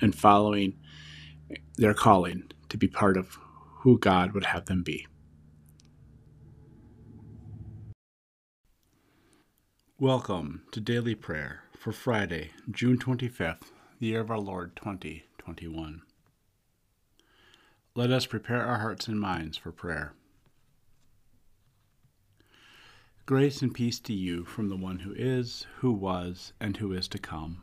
and following their calling to be part of who God would have them be. Welcome to Daily Prayer for Friday, June 25th, the year of our Lord 2021. Let us prepare our hearts and minds for prayer. Grace and peace to you from the one who is, who was, and who is to come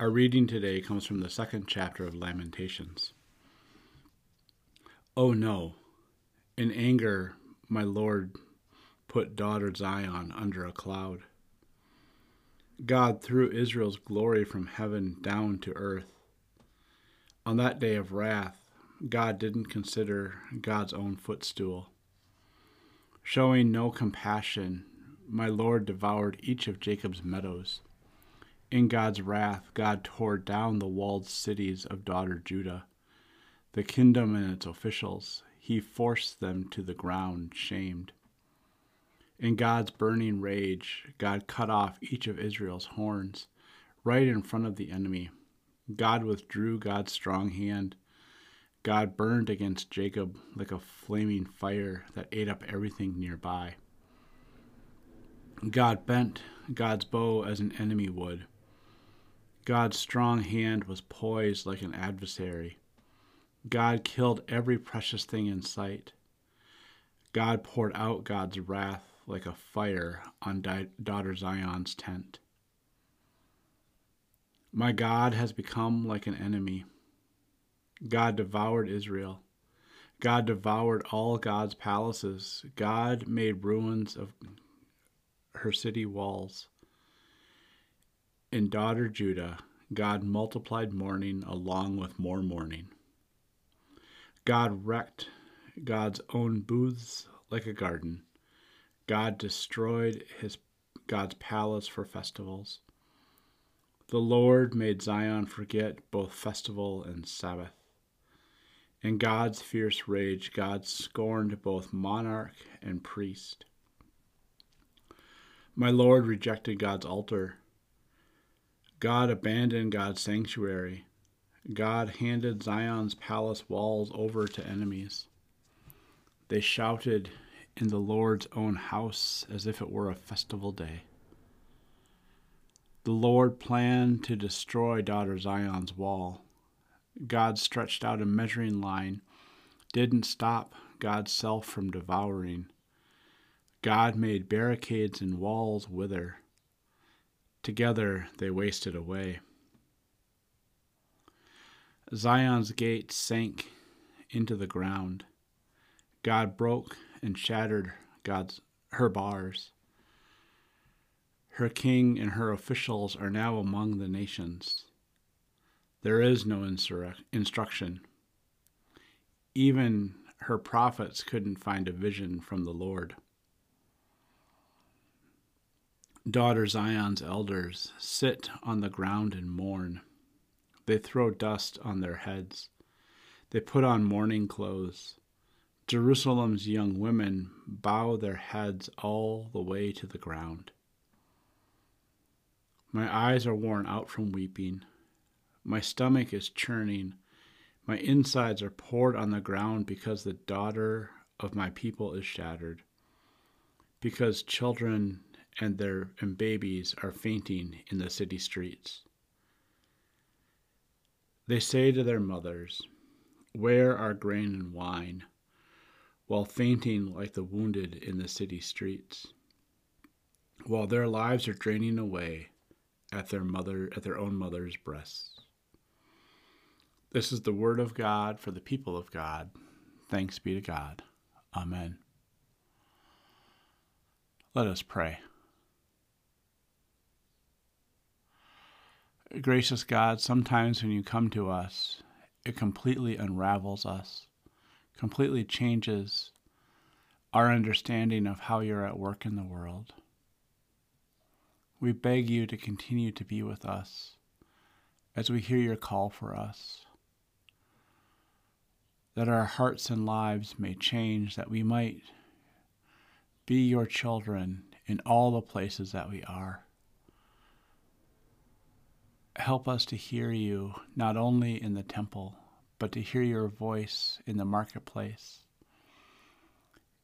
Our reading today comes from the second chapter of Lamentations. Oh no, in anger, my Lord put daughter Zion under a cloud. God threw Israel's glory from heaven down to earth. On that day of wrath, God didn't consider God's own footstool. Showing no compassion, my Lord devoured each of Jacob's meadows. In God's wrath, God tore down the walled cities of daughter Judah, the kingdom and its officials. He forced them to the ground, shamed. In God's burning rage, God cut off each of Israel's horns right in front of the enemy. God withdrew God's strong hand. God burned against Jacob like a flaming fire that ate up everything nearby. God bent God's bow as an enemy would. God's strong hand was poised like an adversary. God killed every precious thing in sight. God poured out God's wrath like a fire on daughter Zion's tent. My God has become like an enemy. God devoured Israel. God devoured all God's palaces. God made ruins of her city walls. In daughter Judah, God multiplied mourning along with more mourning. God wrecked God's own booths like a garden. God destroyed his God's palace for festivals. The Lord made Zion forget both festival and Sabbath. In God's fierce rage, God scorned both monarch and priest. My Lord rejected God's altar God abandoned God's sanctuary. God handed Zion's palace walls over to enemies. They shouted in the Lord's own house as if it were a festival day. The Lord planned to destroy daughter Zion's wall. God stretched out a measuring line, didn't stop God's self from devouring. God made barricades and walls wither. Together they wasted away. Zion's gate sank into the ground. God broke and shattered God's her bars. Her king and her officials are now among the nations. There is no instruction. Even her prophets couldn't find a vision from the Lord. Daughter Zion's elders sit on the ground and mourn. They throw dust on their heads. They put on mourning clothes. Jerusalem's young women bow their heads all the way to the ground. My eyes are worn out from weeping. My stomach is churning. My insides are poured on the ground because the daughter of my people is shattered. Because children and their and babies are fainting in the city streets. They say to their mothers, Where are grain and wine, while fainting like the wounded in the city streets, while their lives are draining away at their mother at their own mother's breasts. This is the word of God for the people of God. Thanks be to God. Amen. Let us pray. Gracious God, sometimes when you come to us, it completely unravels us, completely changes our understanding of how you're at work in the world. We beg you to continue to be with us as we hear your call for us, that our hearts and lives may change, that we might be your children in all the places that we are help us to hear you not only in the temple, but to hear your voice in the marketplace,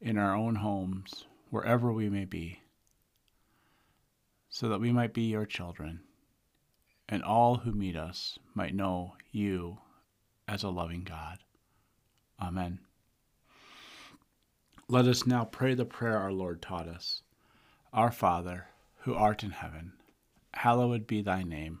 in our own homes, wherever we may be, so that we might be your children, and all who meet us might know you as a loving God. Amen. Let us now pray the prayer our Lord taught us Our Father, who art in heaven, hallowed be thy name.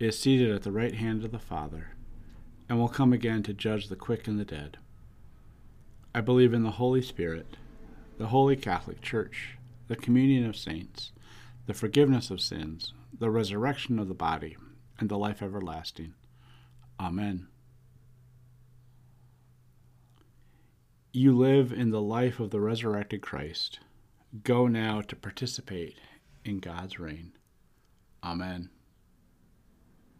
is seated at the right hand of the Father, and will come again to judge the quick and the dead. I believe in the Holy Spirit, the Holy Catholic Church, the communion of saints, the forgiveness of sins, the resurrection of the body, and the life everlasting. Amen. You live in the life of the resurrected Christ. Go now to participate in God's reign. Amen.